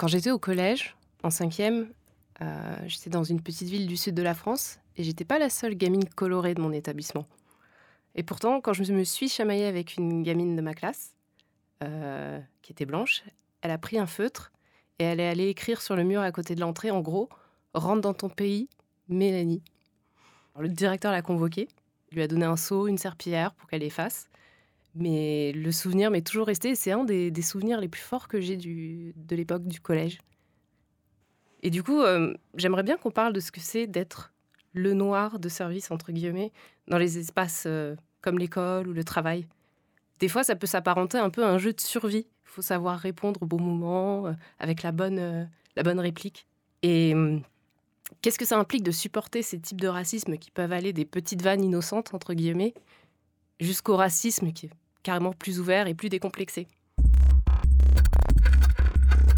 Quand j'étais au collège, en cinquième, euh, j'étais dans une petite ville du sud de la France et j'étais pas la seule gamine colorée de mon établissement. Et pourtant, quand je me suis chamaillée avec une gamine de ma classe, euh, qui était blanche, elle a pris un feutre et elle est allée écrire sur le mur à côté de l'entrée, en gros, rentre dans ton pays, Mélanie. le directeur l'a convoquée, lui a donné un seau, une serpillière pour qu'elle efface. Mais le souvenir m'est toujours resté. C'est un des, souvenirs les plus forts que j'ai de l'époque du collège. Et du coup, euh, j'aimerais bien qu'on parle de ce que c'est d'être le noir de service, entre guillemets, dans les espaces euh, comme l'école ou le travail. Des fois, ça peut s'apparenter un peu à un jeu de survie. Il faut savoir répondre au bon moment, euh, avec la bonne, la bonne réplique. Et hum, qu'est-ce que ça implique de supporter ces types de racisme qui peuvent aller des petites vannes innocentes, entre guillemets, jusqu'au racisme qui est carrément plus ouvert et plus décomplexé.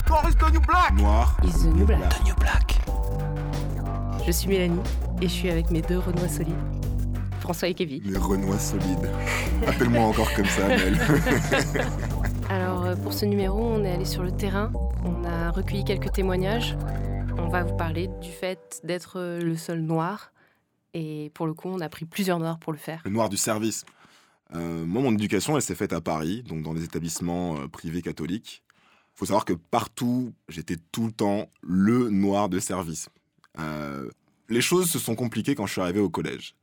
Noir is the new black. Noir is the new black. The new black. Je suis Mélanie et je suis avec mes deux Renois solides, François et Kevin. Les Renois solides. Appelle-moi encore comme ça, Mel. Alors, euh, pour ce numéro, on est allé sur le terrain. On a recueilli quelques témoignages. On va vous parler du fait d'être le seul noir. Et pour le coup, on a pris plusieurs noirs pour le faire. Le noir du service. Euh, moi, mon éducation, elle s'est faite à Paris, donc dans des établissements euh, privés catholiques. Il faut savoir que partout, j'étais tout le temps le noir de service. Euh, les choses se sont compliquées quand je suis arrivé au collège.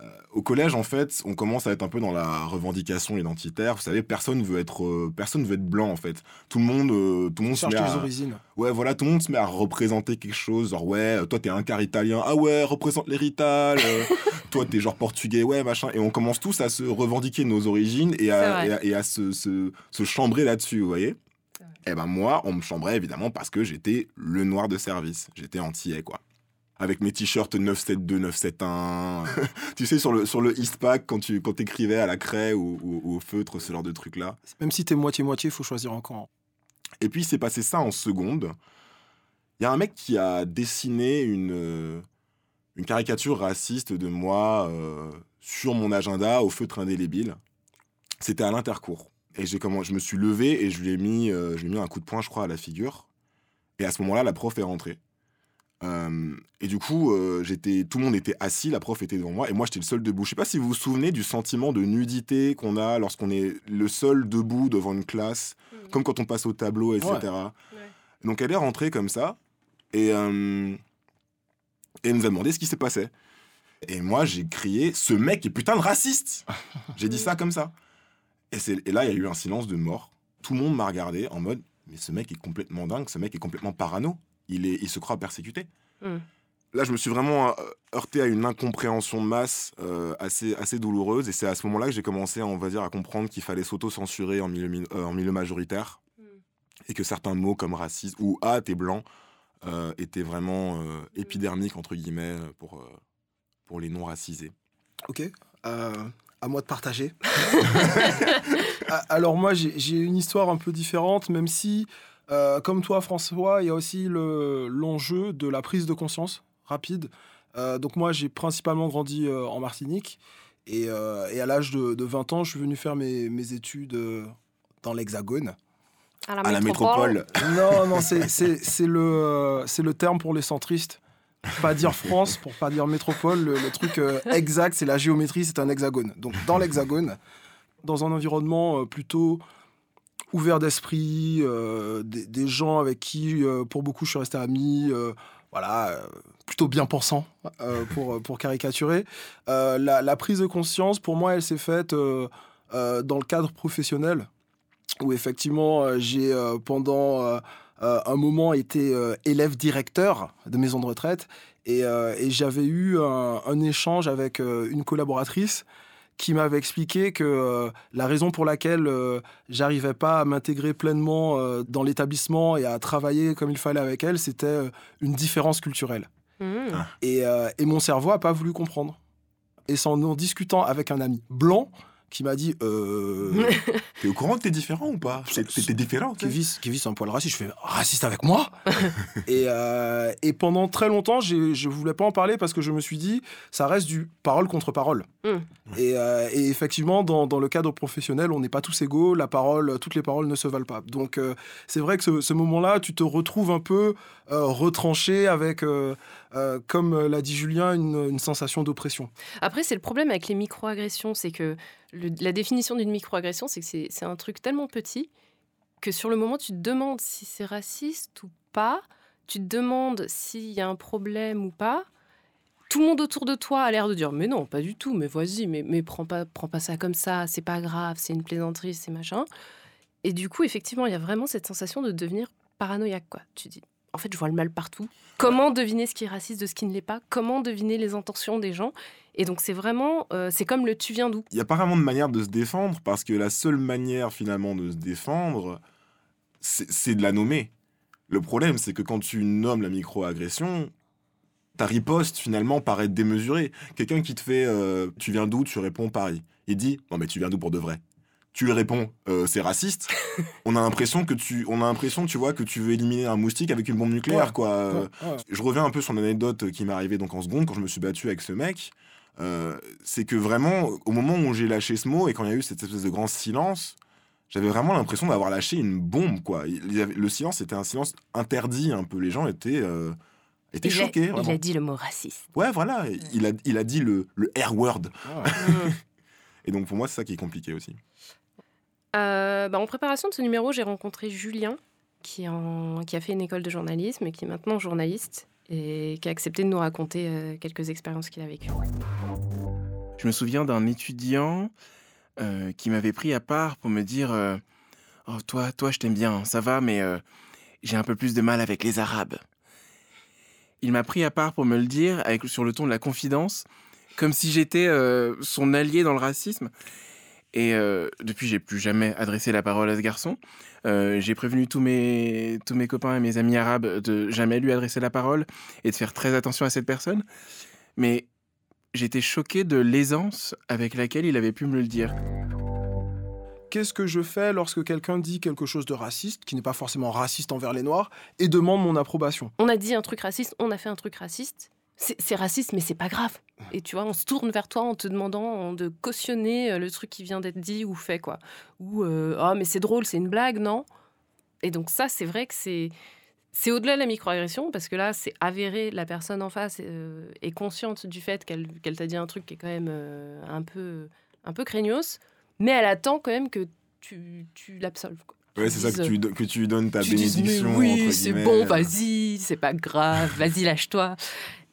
Euh, au collège, en fait, on commence à être un peu dans la revendication identitaire. Vous savez, personne veut être, euh, personne veut être blanc, en fait. Tout le monde, euh, tout le monde se met à... origines. Ouais, voilà, tout le monde se met à représenter quelque chose. Genre, ouais, toi, t'es un quart italien. Ah ouais, représente l'héritage. toi, t'es genre portugais. Ouais, machin. Et on commence tous à se revendiquer nos origines et à, et à, se, se, se, chambrer là-dessus, vous voyez? Et eh ben moi, on me chambrait évidemment parce que j'étais le noir de service. J'étais antillais, quoi avec mes t-shirts 972, 971. tu sais, sur le, sur le Eastpak, quand tu quand écrivais à la craie ou, au feutre, ce genre de truc-là. Même si t'es moitié-moitié, il faut choisir camp. Et puis, il s'est passé ça en seconde. Il y a un mec qui a dessiné une, une caricature raciste de moi euh, sur mon agenda au feutre indélébile. C'était à l'intercours. Et j'ai comment, je me suis levé et je lui ai mis, euh, je lui ai mis un coup de poing, je crois, à la figure. Et à ce moment-là, la prof est rentrée. Euh, et du coup, euh, j'étais, tout le monde était assis, la prof était devant moi, et moi j'étais le seul debout. Je sais pas si vous vous souvenez du sentiment de nudité qu'on a lorsqu'on est le seul debout devant une classe, mmh. comme quand on passe au tableau, etc. Donc elle est rentrée comme ça, et, euh, et elle nous a demandé ce qui s'est passé. Et moi j'ai crié Ce mec est putain de raciste J'ai dit ça comme ça. Et, et là, il y a eu un silence de mort. Tout le monde m'a regardé en mode Mais ce mec est complètement dingue, ce mec est complètement parano il, est, il se croit persécuté. Hmm. Là, je me suis vraiment euh, heurté à une incompréhension de masse euh, assez, assez douloureuse. Et c'est à ce moment-là que j'ai commencé, on va dire, à comprendre qu'il fallait s'auto-censurer en milieu, euh, en milieu majoritaire. Hmm. Et que certains mots comme raciste ou ah, t'es blanc étaient vraiment épidermiques, entre guillemets, pour, pour les non-racisés. Ok. à moi de partager. Alors moi, j'ai une histoire un peu différente, même si euh, comme toi, François, il y a aussi l'enjeu de la prise de conscience rapide. Euh, donc moi, j'ai principalement grandi euh, en Martinique. Et, à l'âge de, 20 ans, je suis venu faire mes, études dans l'Hexagone. À la, métropole. Non, non, c'est le, le terme pour les centristes. pas dire France, pour pas dire métropole. Le, le truc exact, c'est la géométrie, c'est un hexagone. Donc dans l'hexagone, dans un environnement plutôt ouvert d'esprit, euh, des, gens avec qui, euh, pour beaucoup, je suis resté ami, euh, voilà, plutôt bien pensant, pour, pour caricaturer. La, prise de conscience, pour moi, elle s'est faite dans le cadre professionnel, où effectivement, j'ai pendant un moment été élève directeur de maison de retraite, et, j'avais eu un, échange avec une collaboratrice qui m'avait expliqué que euh, la raison pour laquelle euh, j'arrivais pas à m'intégrer pleinement euh, dans l'établissement et à travailler comme il fallait avec elle, c'était une différence culturelle. Mmh. Ah. Et, et, mon cerveau a pas voulu comprendre. Et c'est en en discutant avec un ami blanc qui m'a dit euh, T'es au courant que t'es différent ou pas? T'es différent Kevin c'est un poil raciste. Je fais raciste avec moi? Et, euh, et pendant très longtemps, je voulais pas en parler parce que je me suis dit, ça reste du parole contre parole. Mm. Et, euh, et effectivement, dans, dans le cadre professionnel, on n'est pas tous égaux. La parole, toutes les paroles ne se valent pas. Donc, euh, c'est vrai que ce, ce moment-là, tu te retrouves un peu euh, retranché avec, euh, euh, comme l'a dit Julien, une, sensation d'oppression. Après, c'est le problème avec les microagressions, c'est que la définition d'une microagression, c'est que c'est un truc tellement petit que sur le moment, tu te demandes si c'est raciste ou pas, tu te demandes s'il y a un problème ou pas. Tout le monde autour de toi a l'air de dire mais non, pas du tout, mais vas-y, mais, mais prends, pas, prends pas ça comme ça, c'est pas grave, c'est une plaisanterie, c'est machin. Et du coup, effectivement, il y a vraiment cette sensation de devenir paranoïaque. Tu dis, en fait, je vois le mal partout. Comment deviner ce qui est raciste de ce qui ne l'est pas? Comment deviner les intentions des gens? Et donc, c'est vraiment, euh, c'est comme le tu viens d'où? Il n'y a pas vraiment de manière de se défendre parce que la seule manière finalement de se défendre, c'est de la nommer. Le problème, c'est que quand tu nommes la microagression, ta riposte finalement paraît démesurée. Quelqu'un qui te fait euh, Tu viens d'où? Tu réponds Paris. Il dit Non, mais tu viens d'où pour de vrai? Tu lui réponds euh, c'est raciste. on a l'impression que tu, on a l'impression, tu vois, que tu veux éliminer un moustique avec une bombe nucléaire, Ouais. quoi. Euh, Ouais, ouais. je reviens un peu sur l'anecdote qui m'est arrivée donc en seconde quand je me suis battu avec ce mec. Euh, c'est que vraiment, au moment où j'ai lâché ce mot et quand il y a eu cette espèce de grand silence, j'avais vraiment l'impression d'avoir lâché une bombe, quoi. Il y avait- le silence était un silence interdit un peu. Les gens étaient, euh, étaient il a, choqués. il vraiment. a dit le mot raciste. Ouais, voilà. Il a, il a dit le, le R-word. Ouais. Et donc pour moi, c'est ça qui est compliqué aussi. Euh, bah, en préparation de ce numéro, j'ai rencontré Julien, qui, a fait une école de journalisme et qui est maintenant journaliste et qui a accepté de nous raconter euh, quelques expériences qu'il a vécues. Je me souviens d'un étudiant euh, qui m'avait pris à part pour me dire Oh, toi, toi, je t'aime bien, ça va, mais j'ai un peu plus de mal avec les Arabes. Il m'a pris à part pour me le dire avec, sur le ton de la confidence, comme si j'étais son allié dans le racisme. Et euh, depuis, j'ai plus jamais adressé la parole à ce garçon. Euh, j'ai prévenu tous mes, tous mes copains et mes amis arabes de jamais lui adresser la parole et de faire très attention à cette personne. Mais j'étais choqué de l'aisance avec laquelle il avait pu me le dire. Qu'est-ce que je fais lorsque quelqu'un dit quelque chose de raciste, qui n'est pas forcément raciste envers les Noirs, et demande mon approbation? On a dit un truc raciste, on a fait un truc raciste. C'est raciste, mais c'est pas grave. Et tu vois, on se tourne vers toi en te demandant de cautionner euh, le truc qui vient d'être dit ou fait, quoi. Ou euh, ah mais c'est drôle, c'est une blague, non? Et donc ça, c'est vrai que c'est c'est au-delà de la microagression parce que là, c'est avéré, la personne en face euh, est consciente du fait qu'elle t'a dit un truc qui est quand même euh, un peu un peu craignos, mais elle attend quand même que tu, tu l'absolves. Ouais, c'est ça que tu, que tu donnes ta tu dises, mais bénédiction. oui, c'est bon, vas-y, c'est pas grave, vas-y, lâche-toi.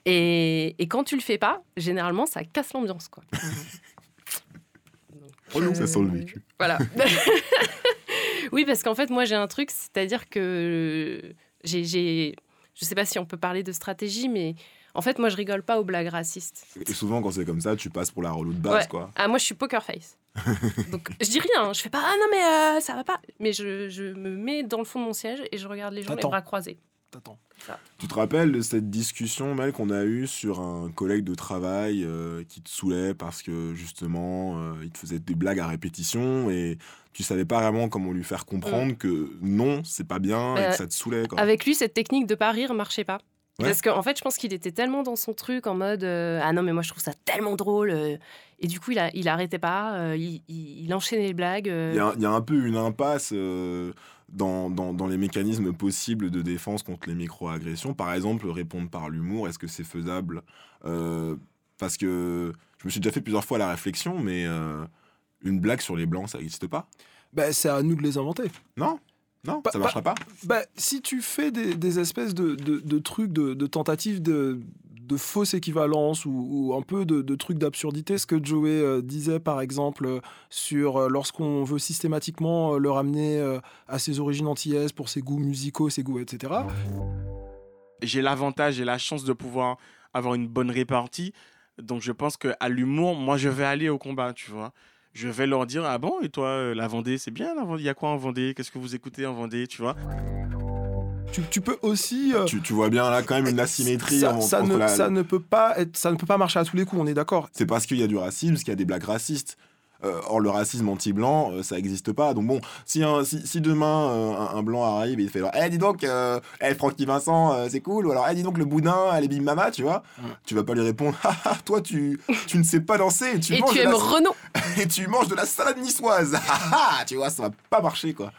Et, et quand tu le fais pas, généralement, ça casse l'ambiance, quoi. Donc, Relou, ça sent le vécu. Voilà. oui, parce qu'en fait, moi, j'ai un truc, c'est-à-dire que j'ai, j'ai, je sais pas si on peut parler de stratégie, mais en fait, moi, je rigole pas aux blagues racistes. Et souvent, quand c'est comme ça, tu passes pour la relou de base, Ouais. quoi. Ah, moi, je suis poker face. Donc, je dis rien, je fais pas, ah non, mais euh, ça va pas. Mais je, je me mets dans le fond de mon siège et je regarde les gens les bras croisés. T'attends. Tu te rappelles de cette discussion, Mel, qu'on a eue sur un collègue de travail euh, qui te saoulait parce que justement, euh, il te faisait des blagues à répétition et tu savais pas vraiment comment lui faire comprendre que non, c'est pas bien et Euh, que ça te saoulait, quoi. Avec lui, cette technique de pas rire marchait pas. Ouais. Parce qu'en fait, je pense qu'il était tellement dans son truc en mode euh, Ah non, mais moi je trouve ça tellement drôle. euh. et du coup, il, a, il arrêtait pas, euh, il, il- il enchaînait les blagues. euh. Il y, a, il y a un peu une impasse euh, dans, dans, dans les mécanismes possibles de défense contre les microagressions. Par exemple, répondre par l'humour, est-ce que c'est faisable Euh, Parce que je me suis déjà fait plusieurs fois la réflexion, mais euh, une blague sur les blancs, ça n'existe pas? Ben, c'est à nous de les inventer. Non? Non, Pas- ça marchera pas? Ben, si tu fais des, des espèces de, de- de trucs, de, de tentatives de, de fausses équivalences ou, un peu de, trucs d'absurdité, ce que Joey euh, disait par exemple euh, sur euh, lorsqu'on veut systématiquement le ramener à ses origines antillaises pour ses goûts musicaux, ses goûts, etc. j'ai l'avantage et la chance de pouvoir avoir une bonne répartie. Donc je pense que à l'humour, moi je vais aller au combat, tu vois. Je vais leur dire ah bon et toi la Vendée c'est bien la Vendée, il y a quoi en Vendée? Qu'est-ce que vous écoutez en Vendée, tu vois Tu, tu peux aussi... euh, Tu, tu vois bien là quand même une asymétrie ça, ne, la- ça ne peut pas être, ça ne peut pas marcher à tous les coups, on est d'accord. C'est parce qu'il y a du racisme, qu'il y a des blagues racistes. Euh, or, le racisme anti-blanc, euh, ça n'existe pas. Donc bon, si, un- si, si demain euh, un, un blanc arrive et il fait genre, eh dis donc, euh, eh, Francky Vincent, euh, c'est cool, ou alors, eh dis donc, le boudin, elle est Mama, tu vois, Ouais. tu vas pas lui répondre, ah ah, toi, tu, tu ne sais pas danser, et tu, Et manges, tu aimes la, Renault et tu manges de la salade niçoise. Ah, ah, tu vois, ça va pas marcher, quoi.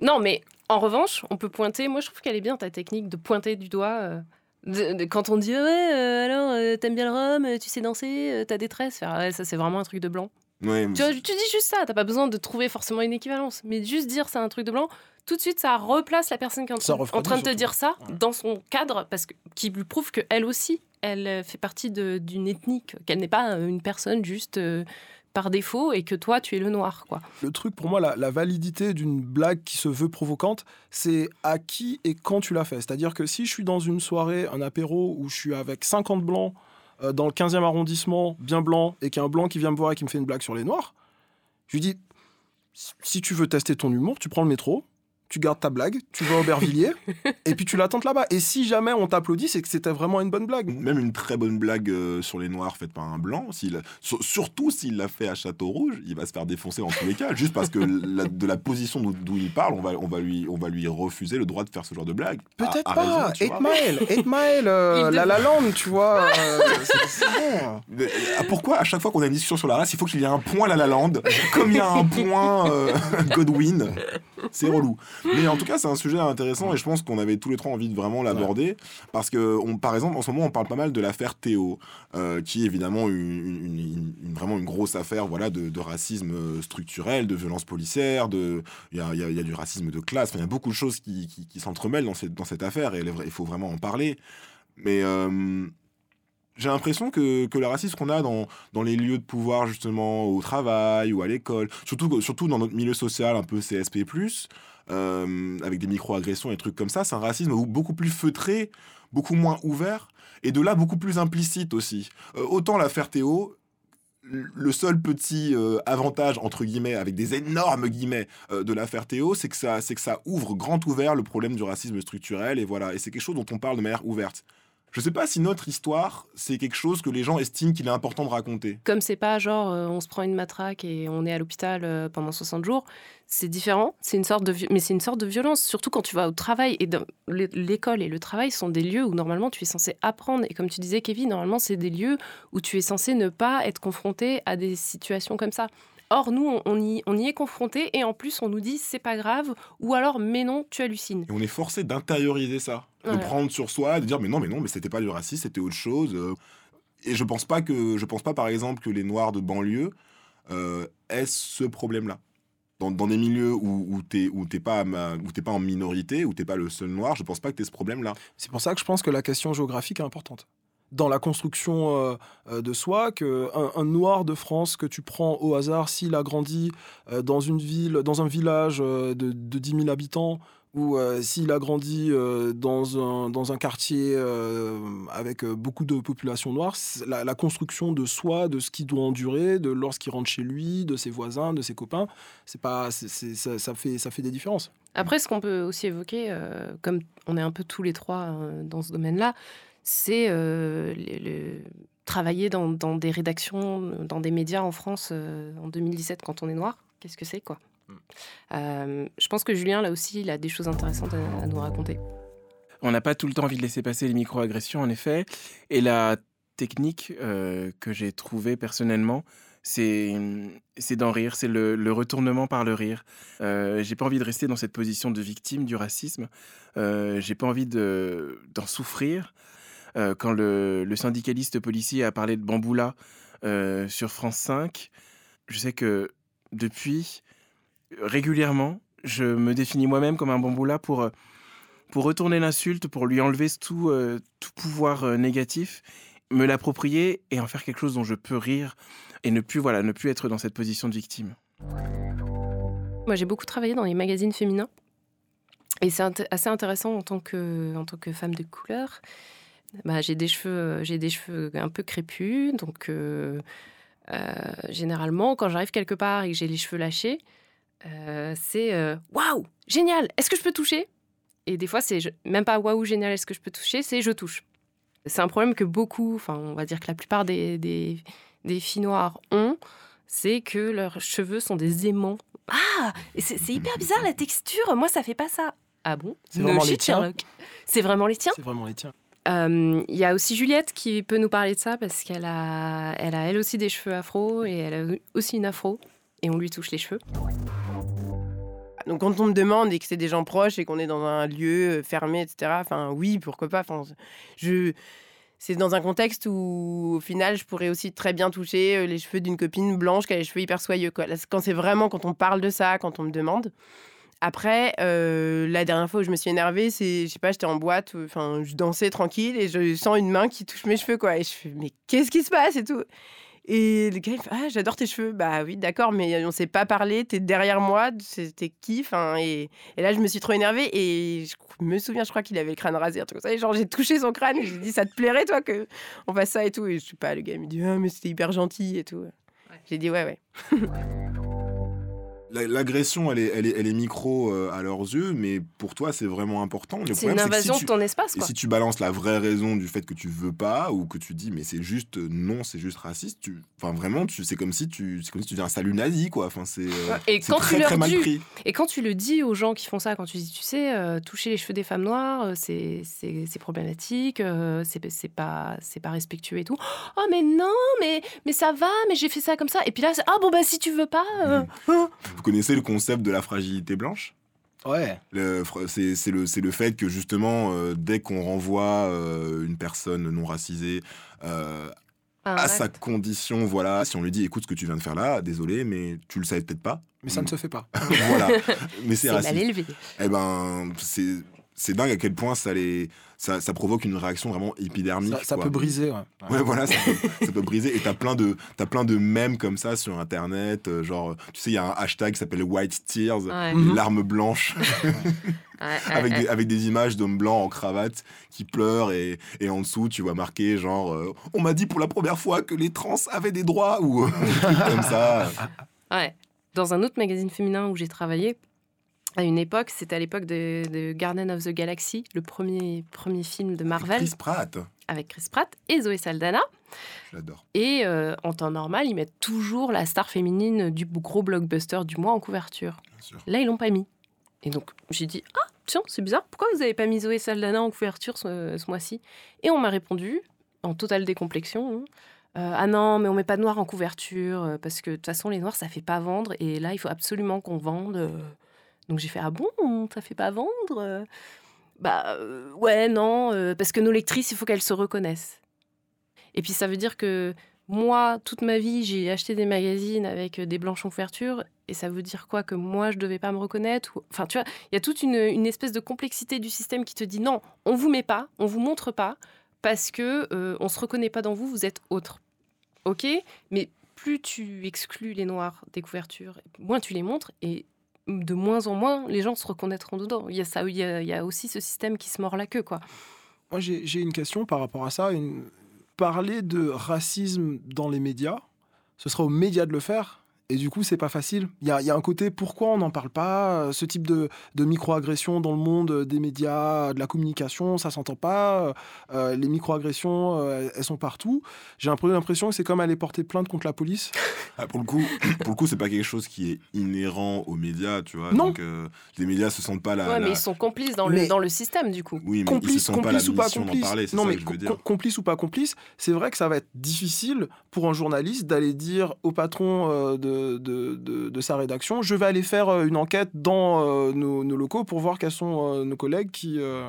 Non, mais en revanche, on peut pointer. Moi, je trouve qu'elle est bien ta technique de pointer du doigt. euh, de- de- quand on dit ouais, euh, alors euh, t'aimes bien le rhum, euh, tu sais danser, euh, t'as des tresses, faire, ouais, ça c'est vraiment un truc de blanc. Ouais, Tu, vois, tu dis juste ça, t'as pas besoin de trouver forcément une équivalence, mais juste dire c'est un truc de blanc, tout de suite ça replace la personne qui est en en train de te dire ça Ouais. dans son cadre, parce que qui lui prouve qu'elle aussi, elle fait partie d'une ethnique, qu'elle n'est pas une personne juste euh, par défaut et que toi tu es le noir, quoi. Le truc, pour moi, la, validité d'une blague qui se veut provocante, c'est à qui et quand tu l'as fait. C'est-à-dire que si je suis dans une soirée, un apéro, où je suis avec 50 blancs euh, dans le 15e arrondissement, bien blanc, et qu'il y a un blanc qui vient me voir et qui me fait une blague sur les noirs, je lui dis si tu veux tester ton humour, tu prends le métro, tu gardes ta blague, tu vas à Aubervilliers, et puis tu l'attends là-bas. Et si jamais on t'applaudit, c'est que c'était vraiment une bonne blague. Même une très bonne blague euh, sur les noirs faite par un blanc, s'il- surtout s'il l'a fait à Château Rouge, il va se faire défoncer dans tous les cas, juste parce que la- de la position d'où il parle, on va, on, va lui, on va lui refuser le droit de faire ce genre de blague. Peut-être pas. raison, tu 8 vois. Mile, 8 Mile, euh, La La Land, tu vois. euh, c'est bon. Mais, ah, pourquoi à chaque fois qu'on a une discussion sur la race, il faut qu'il y ait un point La La Land, comme il y a un point euh, Godwin? C'est relou. Mais en tout cas, c'est un sujet intéressant et je pense qu'on avait tous les trois envie de vraiment l'aborder. Parce que, on, par exemple, en ce moment, on parle pas mal de l'affaire Théo, euh, qui est évidemment une, une- une- une- vraiment une grosse affaire voilà, de, de racisme euh, structurel, de violence policière, de- il y a, y a- y a du racisme de classe. Il y a beaucoup de choses qui, qui- qui s'entremêlent dans cette, dans cette affaire et il faut vraiment en parler. Mais. euh, j'ai l'impression que, que le racisme qu'on a dans, dans les lieux de pouvoir, justement, au travail ou à l'école, surtout, surtout dans notre milieu social un peu CSP, euh, avec des micro-agressions et trucs comme ça, c'est un racisme beaucoup plus feutré, beaucoup moins ouvert, et de là beaucoup plus implicite aussi. Euh, autant l'affaire Théo, le seul petit euh, avantage, entre guillemets, avec des énormes guillemets, de l'affaire Théo, c'est que, ça, c'est que ça ouvre grand ouvert le problème du racisme structurel, et voilà, et c'est quelque chose dont on parle de manière ouverte. Je sais pas si notre histoire, c'est quelque chose que les gens estiment qu'il est important de raconter. Comme c'est pas genre euh, on se prend une matraque et on est à l'hôpital euh, pendant 60 jours, c'est différent. C'est une sorte de mais c'est une sorte de violence, surtout quand tu vas au travail et l'école et le travail sont des lieux où normalement tu es censé apprendre et comme tu disais Kevin, normalement c'est des lieux où tu es censé ne pas être confronté à des situations comme ça. Or nous on, y, on y est confronté et en plus on nous dit c'est pas grave ou alors mais non tu hallucines. Et on est forcé d'intérioriser ça, de Ouais. prendre sur soi, de dire mais non, mais non, mais c'était pas du racisme, c'était autre chose. euh. Et je pense pas que, je pense pas par exemple que les Noirs de banlieue euh, aient ce problème-là. Dans, dans des milieux où, où t'es où t'es pas, pas en minorité, où t'es pas le seul Noir, je pense pas que t'aies ce problème-là. C'est pour ça que je pense que la question géographique est importante. Dans la construction euh, euh, de soi, que un, noir de France que tu prends au hasard, s'il a grandi euh, dans une ville, dans un village de, de 10 000 habitants, ou s'il a grandi dans, un, dans un quartier avec beaucoup de population noire, la, construction de soi, de ce qu'il doit endurer, de lorsqu'il rentre chez lui, de ses voisins, de ses copains, c'est pas, ça, fait, ça fait des différences. Après, ce qu'on peut aussi évoquer, comme on est un peu tous les trois euh, dans ce domaine-là, c'est euh, le- le- travailler dans, dans des rédactions, dans des médias en France euh, en 2017 quand on est noir. Qu'est-ce que c'est, quoi? Euh, Je pense que Julien, là aussi, il a des choses intéressantes à, à nous raconter. On n'a pas tout le temps envie de laisser passer les micro-agressions, en effet. Et la technique que j'ai trouvée personnellement, c'est c'est d'en rire, c'est le, le retournement par le rire. Euh, j'ai pas envie de rester dans cette position de victime du racisme. Euh, j'ai pas envie de- d'en souffrir. Euh, quand le, syndicaliste policier a parlé de Bamboula euh, sur France 5, je sais que depuis, régulièrement, je me définis moi-même comme un Bamboula pour, euh, pour retourner l'insulte, pour lui enlever tout, tout pouvoir négatif, me l'approprier et en faire quelque chose dont je peux rire et ne plus, voilà, ne plus être dans cette position de victime. Moi, j'ai beaucoup travaillé dans les magazines féminins. Et c'est assez intéressant en tant que, en tant que femme de couleur. Bah, j'ai des cheveux, euh, j'ai des cheveux un peu crépus, donc euh, euh, généralement, quand j'arrive quelque part et que j'ai les cheveux lâchés, euh, c'est waouh, génial. Est-ce que je peux toucher? Et des fois, c'est même pas waouh, génial. Est-ce que je peux toucher? C'est je touche. C'est un problème que beaucoup, enfin, on va dire que la plupart des, des, des filles noires ont. c'est que leurs cheveux sont des aimants. Ah C'est hyper bizarre la texture. Moi, ça fait pas ça. Ah bon? C'est No vraiment les shit, tiens Sherlock. C'est vraiment les tiens? C'est vraiment les tiens. Euh, Il y a aussi Juliette qui peut nous parler de ça parce qu'elle a, elle a elle aussi des cheveux afro et elle a aussi une afro et on lui touche les cheveux. Donc quand on me demande et que c'est des gens proches et qu'on est dans un lieu euh, fermé, etc. Enfin oui, pourquoi pas. C'est dans un contexte où au final je pourrais aussi très bien toucher euh, les cheveux d'une copine blanche qui a les cheveux hyper soyeux. Quand c'est vraiment quand on parle de ça, quand on me demande. Après, euh, la dernière fois où je me suis énervée, c'est, je sais pas, j'étais en boîte, enfin, je dansais tranquille et je sens une main qui touche mes cheveux, quoi. Et je fais, mais qu'est-ce qui se passe et tout? Et le gars, il fait, ah, j'adore tes cheveux. Bah oui, d'accord, mais on s'est pas parlé, t'es derrière moi, c'était qui? Enfin, et, et là, je me suis trop énervée et je me souviens, je crois qu'il avait le crâne rasé, un truc comme ça. Et genre, j'ai touché son crâne et j'ai dit, ça te plairait, toi, que on fasse ça et tout? Et je sais pas, le gars, il me dit, ah, mais c'était hyper gentil et tout. J'ai dit, ouais, ouais. La- L'agression, elle est, elle, est, elle est micro euh, à leurs yeux, mais pour toi, c'est vraiment important. Le C'est une invasion si de ton espace, Et quoi. si tu balances la vraie raison du fait que tu veux pas ou que tu dis mais c'est juste euh, non c'est juste raciste tu enfin vraiment tu c'est comme si tu c'est comme si tu dis un salut nazi quoi enfin c'est euh, Et quand très tu leur très mal pris Et quand tu le dis aux gens qui font ça, quand tu dis, tu sais, euh, toucher les cheveux des femmes noires, c'est c'est- c'est problématique, c'est c'est pas, c'est pas respectueux et tout. Oh, mais non, mais, mais ça va, mais j'ai fait ça comme ça. Et puis là, c'est, ah bon, bah si tu veux pas. Vous connaissez le concept de la fragilité blanche? Ouais. C'est le fait que justement euh, dès qu'on renvoie euh, une personne non racisée euh, à acte. sa condition voilà si on lui dit écoute ce que tu viens de faire là désolé mais tu le savais peut-être pas Mais ça ne se fait pas. voilà mais c'est C'est mal raciste élevé. eh ben, c'est c'est dingue à quel point ça, les, ça, ça provoque une réaction vraiment épidermique. Ça, ça quoi. peut briser, ouais. Ouais, voilà, ça peut, ça peut briser. Et t'as plein de, t'as plein de mèmes comme ça sur Internet. euh, genre, tu sais, il y a un hashtag qui s'appelle White Tears, Ouais. les Mhm. larmes blanches, avec, des, avec des images d'hommes blancs en cravate qui pleurent. Et, et en dessous, tu vois marqué genre, euh, on m'a dit pour la première fois que les trans avaient des droits, ou comme ça. Ouais. Dans un autre magazine féminin où j'ai travaillé, à une époque, c'était à l'époque de, de Garden of the Galaxy, le premier, premier film de Marvel Chris Pratt, avec Chris Pratt et Zoé Saldana. j'adore. Et euh, en temps normal, ils mettent toujours la star féminine du gros blockbuster du mois en couverture. Bien sûr. Là, ils l'ont pas mis. Et donc, j'ai dit Ah, tiens, c'est bizarre, pourquoi vous avez pas mis Zoé Saldana en couverture ce, ce mois-ci? Et on m'a répondu, en totale décomplexion hein, Euh, Ah non, mais on met pas de noir en couverture, euh, parce que de toute façon, les noirs, ça fait pas vendre. Et là, il faut absolument qu'on vende. Donc, j'ai fait Ah bon, ça fait pas vendre Euh, Bah, euh, ouais, non, euh, parce que nos lectrices, il faut qu'elles se reconnaissent. Et puis, ça veut dire que moi, toute ma vie, j'ai acheté des magazines avec des blanches en couverture. Et ça veut dire quoi? Que moi, je devais pas me reconnaître ou... Enfin, tu vois, il y a toute une, une espèce de complexité du système qui te dit non, on vous met pas, on vous montre pas, parce que euh, on se reconnaît pas dans vous, vous êtes autre. Ok? Mais plus tu exclus les noirs des couvertures, moins tu les montres et de moins en moins les gens se reconnaîtront dedans. Il y a ça, il y a, aussi ce système qui se mord la queue, quoi. Moi, j'ai une question par rapport à ça. Parler de racisme dans les médias, ce sera aux médias de le faire? Et du coup, c'est pas facile. Il y a, il y a un côté, pourquoi on n'en parle pas euh, Ce type de, de micro-agression dans le monde euh, des médias, de la communication, ça s'entend pas. Euh, les micro-agressions, euh, elles sont partout. J'ai un peu l'impression que c'est comme aller porter plainte contre la police. Ah, pour le coup, pour le coup, c'est pas quelque chose qui est inhérent aux médias, tu vois. Non. Donc, euh, les médias se sentent pas la. ouais, la- mais ils sont complices dans, Mais- le, dans le système, du coup. Oui, mais ils se complice, pas la complice ou pas complice. parler, non, ça mais que je veux co- dire. complice ou pas complice, c'est vrai que ça va être difficile pour un journaliste d'aller dire au patron euh, de, de, de- de sa rédaction je vais aller faire euh, une enquête dans euh, nos, nos locaux pour voir quels sont euh, nos collègues qui. euh,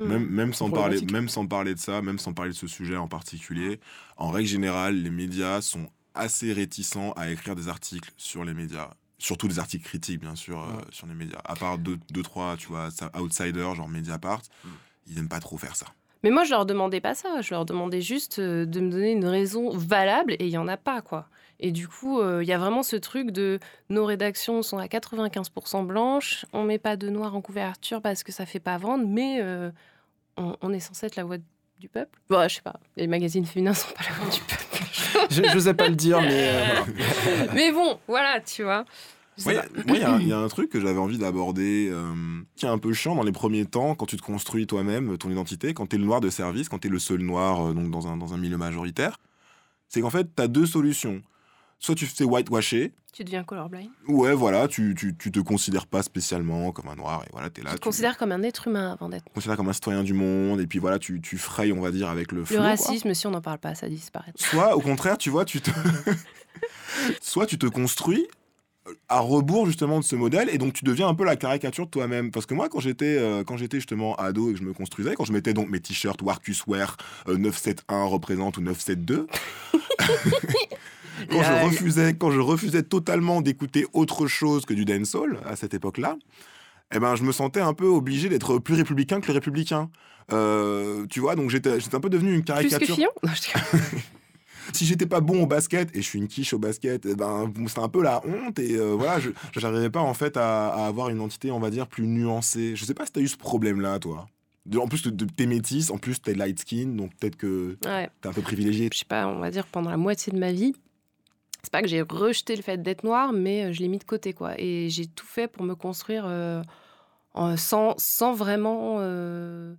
Même, même, sans parler, même sans parler de ça, même sans parler de ce sujet en particulier, en règle générale, les médias sont assez réticents à écrire des articles sur les médias. Surtout des articles critiques, bien sûr, euh, sur les médias. À part deux, deux trois, tu vois, outsiders, genre Mediapart, Mm. ils n'aiment pas trop faire ça. Mais moi, je leur demandais pas ça. Je leur demandais juste de me donner une raison valable et il y en a pas, quoi. Et du coup, euh, il y a vraiment ce truc de nos rédactions sont à 95% blanches, on met pas de noir en couverture parce que ça fait pas vendre, mais euh, on, on est censé être la voix du peuple. Bon, je sais pas, les magazines féminins sont pas la voix du peuple. je n'osais pas le dire, mais euh, voilà. mais bon, voilà, tu vois. Je pas. il y, a- il y a un truc que j'avais envie d'aborder euh, qui est un peu chiant dans les premiers temps, quand tu te construis toi-même ton identité, quand tu es le noir de service, quand tu es le seul noir euh, donc dans, un, dans un milieu majoritaire. C'est qu'en fait, tu as deux solutions. Soit tu fais whitewasher, Tu deviens colorblind. ouais, voilà, tu, tu, tu te considères pas spécialement comme un noir, et voilà, t'es là. Tu te tu considères comme un être humain avant d'être. te considères comme un citoyen du monde, et puis voilà, tu, tu frayes, on va dire, avec le flou. Le quoi. racisme, si on n'en parle pas, ça disparaît. Soit, au contraire, tu vois, tu te. Soit tu te construis à rebours justement de ce modèle et donc tu deviens un peu la caricature de toi-même parce que moi quand j'étais euh, quand j'étais justement ado et que je me construisais quand je mettais donc mes t-shirts Warcus Wear euh, 971 représente ou 972 quand je refusais quand je refusais totalement d'écouter autre chose que du dancehall à cette époque-là eh ben je me sentais un peu obligé d'être plus républicain que les républicains Euh, tu vois donc j'étais un peu devenu une Plus caricature que je déconne. si j'étais pas bon au basket et je suis une quiche au basket, eh ben c'était un peu la honte et euh, voilà, je j'arrivais pas en fait à, à avoir une identité, on va dire, plus nuancée. Je sais pas si t'as eu ce problème-là, toi. En plus, t'es métisse, en plus t'es light skin, donc peut-être que Ouais. t'es un peu privilégié. je sais pas, on va dire pendant la moitié de ma vie, c'est pas que j'ai rejeté le fait d'être noire, mais euh, je l'ai mis de côté, quoi. Et j'ai tout fait pour me construire euh, en- sans, sans vraiment euh,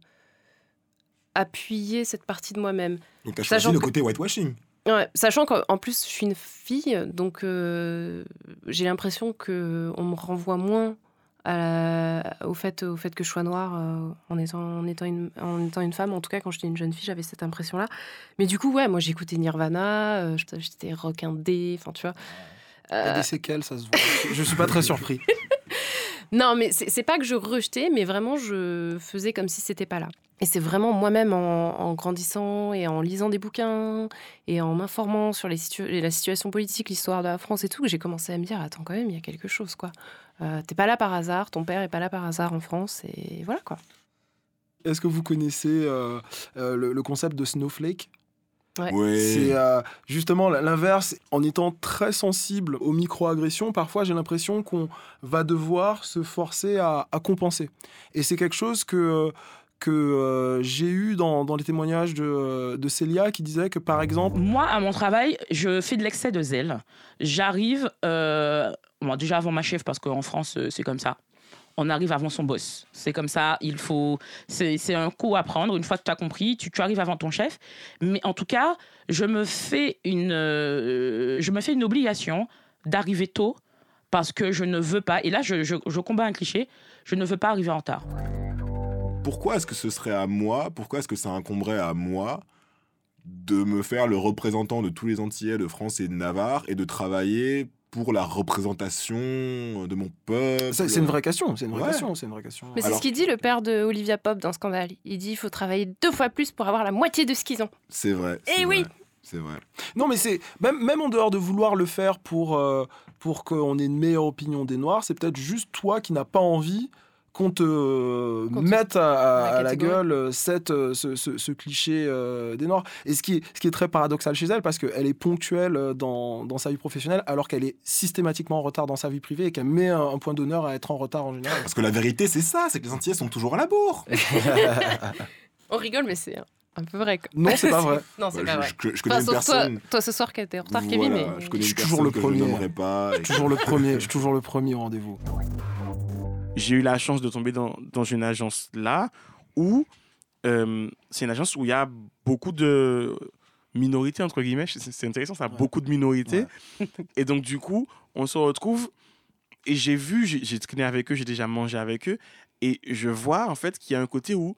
appuyer cette partie de moi-même. Donc t'as choisi Sachant le que- côté whitewashing. Ouais, sachant qu'en plus, je suis une fille, donc euh, j'ai l'impression que on me renvoie moins la- au, fait, au fait que je sois noire euh, en, étant, en, étant une, en étant une femme. En tout cas, quand j'étais une jeune fille, j'avais cette impression-là. Mais du coup, ouais, moi j'écoutais Nirvana, euh, j'étais rock indé, enfin tu vois. Il y a Euh, des séquelles, ça se voit. Je suis pas très surpris. non, mais c'est pas que je rejetais, mais vraiment je faisais comme si c'était pas là. Et c'est vraiment moi-même en, grandissant et en lisant des bouquins et en m'informant sur la situation politique, l'histoire de la France et tout, que j'ai commencé à me dire attends, quand même, il y a quelque chose, quoi. Euh, T'es pas là par hasard, ton père est pas là par hasard en France, et voilà, quoi. Est-ce que vous connaissez euh, euh, le concept de snowflake? Ouais. Ouais. C'est euh, justement l'inverse. En étant très sensible aux microagressions, parfois j'ai l'impression qu'on va devoir se forcer à, à compenser. Et c'est quelque chose que, que euh, j'ai eu dans, dans les témoignages de, de Célia qui disait que par exemple, Moi, à mon travail, je fais de l'excès de zèle. J'arrive, euh, bon, déjà avant ma chef, parce qu'en France, c'est comme ça. On arrive avant son boss. C'est comme ça, il faut. C'est un coup à prendre. Une fois que tu as compris, tu, tu arrives avant ton chef. Mais en tout cas, je me fais une, euh, je me fais une obligation d'arriver tôt parce que je ne veux pas. Et là, je, je, je combats un cliché. Je ne veux pas arriver en retard. Pourquoi est-ce que ce serait à moi Pourquoi est-ce que ça incomberait à moi de me faire le représentant de tous les Antillais de France et de Navarre et de travailler pour la représentation de mon peuple c'est c'est une vraie question, c'est une vraie Ouais. question, c'est une vraie question. Mais c'est Alors- ce qu'il dit le père de Olivia Pope dans Scandale. Il dit il faut travailler deux fois plus pour avoir la moitié de ce qu'ils ont. C'est vrai. Eh c'est oui. C'est vrai. Non, mais c'est même, même en dehors de vouloir le faire pour, euh, pour qu'on ait une meilleure opinion des Noirs, c'est peut-être juste toi qui n'as pas envie qu'on te euh, Qu'on te- mette à, à- la à la catégorie. gueule euh, cette, euh, ce, ce- ce cliché euh, des Noirs. Et ce qui, est, ce qui est très paradoxal chez elle, parce qu'elle est ponctuelle dans, dans sa vie professionnelle, alors qu'elle est systématiquement en retard dans sa vie privée et qu'elle met un, un point d'honneur à être en retard en général. Parce que la vérité, c'est ça, c'est que les Antillais sont toujours à la bourre. On rigole, mais c'est un- peu vrai. quoi. non, c'est pas vrai. Non, c'est Ouais, pas je, vrai. je- je connais Enfin, une toi, personne. toi ce soir qui était en retard, Voilà, Kevin, mais je connais Je une suis toujours le je premier. nommerai pas. et- toujours le premier, je suis toujours le premier au rendez-vous. J'ai eu la chance de tomber dans, dans une agence là où euh, c'est une agence où il y a beaucoup de minorités entre guillemets. C'est intéressant ça a Ouais. beaucoup de minorités. Et donc du coup on se retrouve et j'ai vu j'ai j'ai traîné avec eux j'ai déjà mangé avec eux et je vois en fait qu'il y a un côté où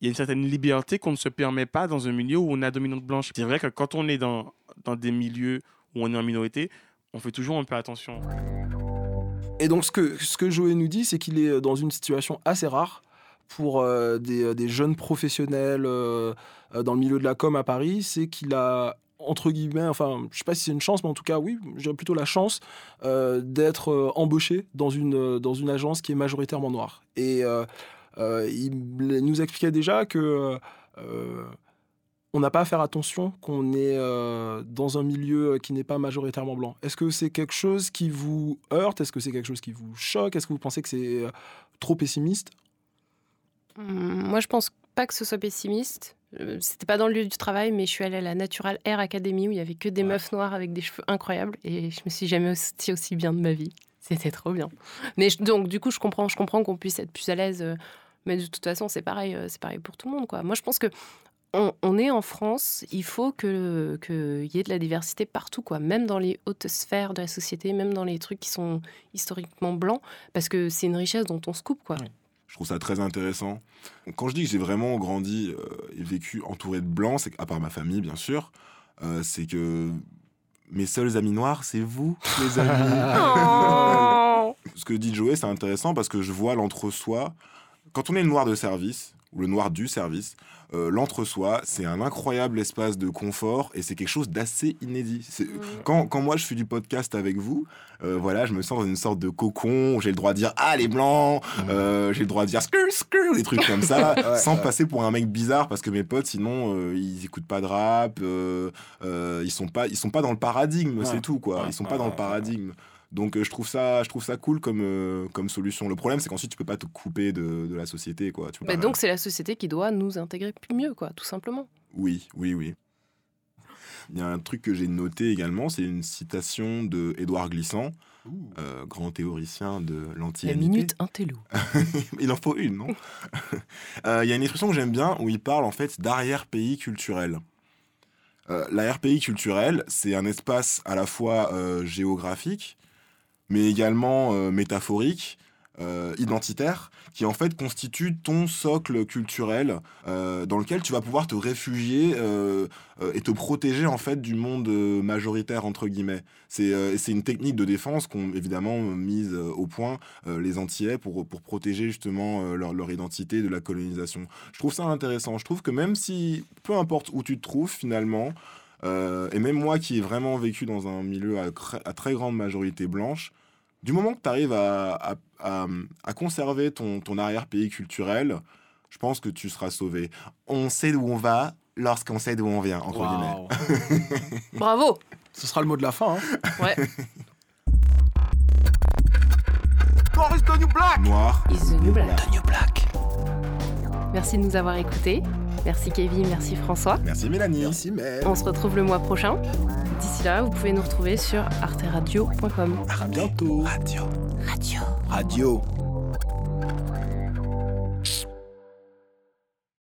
il y a une certaine liberté qu'on ne se permet pas dans un milieu où on a dominante blanche. C'est vrai que quand on est dans, dans des milieux où on est en minorité on fait toujours un peu attention Et donc, ce que, ce que Joël nous dit, c'est qu'il est dans une situation assez rare pour euh, des, des jeunes professionnels euh, euh, dans le milieu de la com à Paris. C'est qu'il a, entre guillemets, enfin, je sais pas si c'est une chance, mais en tout cas, oui, j'ai plutôt la chance euh, d'être euh, embauché dans une, euh, dans une agence qui est majoritairement noire. Et euh, euh, il nous expliquait déjà que. Euh, on n'a pas à faire attention qu'on est euh, dans un milieu qui n'est pas majoritairement blanc. Est-ce que c'est quelque chose qui vous heurte? Est-ce que c'est quelque chose qui vous choque? Est-ce que vous pensez que c'est euh, trop pessimiste? Hum, Moi, je pense pas que ce soit pessimiste. Euh, C'était pas dans le lieu du travail, mais je suis allée à la Natural Air Academy où il y avait que des Ouais. meufs noires avec des cheveux incroyables et je me suis jamais senti aussi bien de ma vie. C'était trop bien. Mais je- donc, du coup, je comprends, je comprends qu'on puisse être plus à l'aise. euh, Mais de toute façon, c'est pareil, euh, c'est pareil pour tout le monde, quoi. Moi, je pense que on, on est en France, il faut que qu'il y ait de la diversité partout, quoi. Même dans les hautes sphères de la société, même dans les trucs qui sont historiquement blancs, parce que c'est une richesse dont on se coupe, quoi. Je trouve ça très intéressant. Quand je dis que j'ai vraiment grandi euh, et vécu entouré de blancs, c'est qu'à part ma famille, bien sûr, euh, c'est que mes seuls amis noirs, c'est vous, les amis. Ce que dit Joey, c'est intéressant parce que je vois l'entre-soi. Quand on est le noir de service, le noir du service, euh, l'entre-soi, c'est un incroyable espace de confort et c'est quelque chose d'assez inédit. C'est- Quand, quand moi je fais du podcast avec vous, euh, voilà, je me sens dans une sorte de cocon où j'ai le droit de dire Ah, les blancs euh, J'ai le droit de dire skur, skur, des trucs comme ça, Ouais, sans ouais. passer pour un mec bizarre parce que mes potes, sinon, euh, ils écoutent pas de rap, euh, euh, ils, sont pas, ils sont pas dans le paradigme, Ouais. c'est tout, quoi. Ils sont pas dans le paradigme. Donc euh, je trouve ça, je trouve ça cool comme, euh, comme solution. Le problème, c'est qu'ensuite tu peux pas te couper de, de la société, quoi. Tu peux pas- donc c'est la société qui doit nous intégrer plus mieux, quoi, tout simplement. Oui, oui, oui. Il y a un truc que j'ai noté également, c'est une citation de Édouard Glissant, euh, grand théoricien de La l'anti-amitié. minute intello. Il en faut une, non? Euh, Il y a une expression que j'aime bien où il parle en fait d'arrière-pays culturel. Euh, L'arrière-pays culturel, c'est un espace à la fois euh, géographique, mais également euh, métaphorique, euh, identitaire, qui en fait constitue ton socle culturel euh, dans lequel tu vas pouvoir te réfugier et te protéger en fait du monde majoritaire entre guillemets. C'est une technique de défense qu'ont évidemment mise au point les Antillais pour, pour protéger justement leur, leur identité de la colonisation. Je trouve ça intéressant. Je trouve que même si, peu importe où tu te trouves finalement, et même moi qui ai vraiment vécu dans un milieu à très grande majorité blanche, du moment que tu arrives à, à- à- à conserver ton, ton arrière-pays culturel, je pense que tu seras sauvé. On sait d'où on va lorsqu'on sait d'où on vient, entre guillemets. Bravo Ce sera le mot de la fin. hein. Ouais. Boris the New Black. Noir. Is the new black. New Black. Merci de nous avoir écoutés. Merci Kevin, merci François. Merci Mélanie. Merci, mais On se retrouve le mois prochain. D'ici là, vous pouvez nous retrouver sur arteradio.com. à bientôt. Radio. Radio. Radio.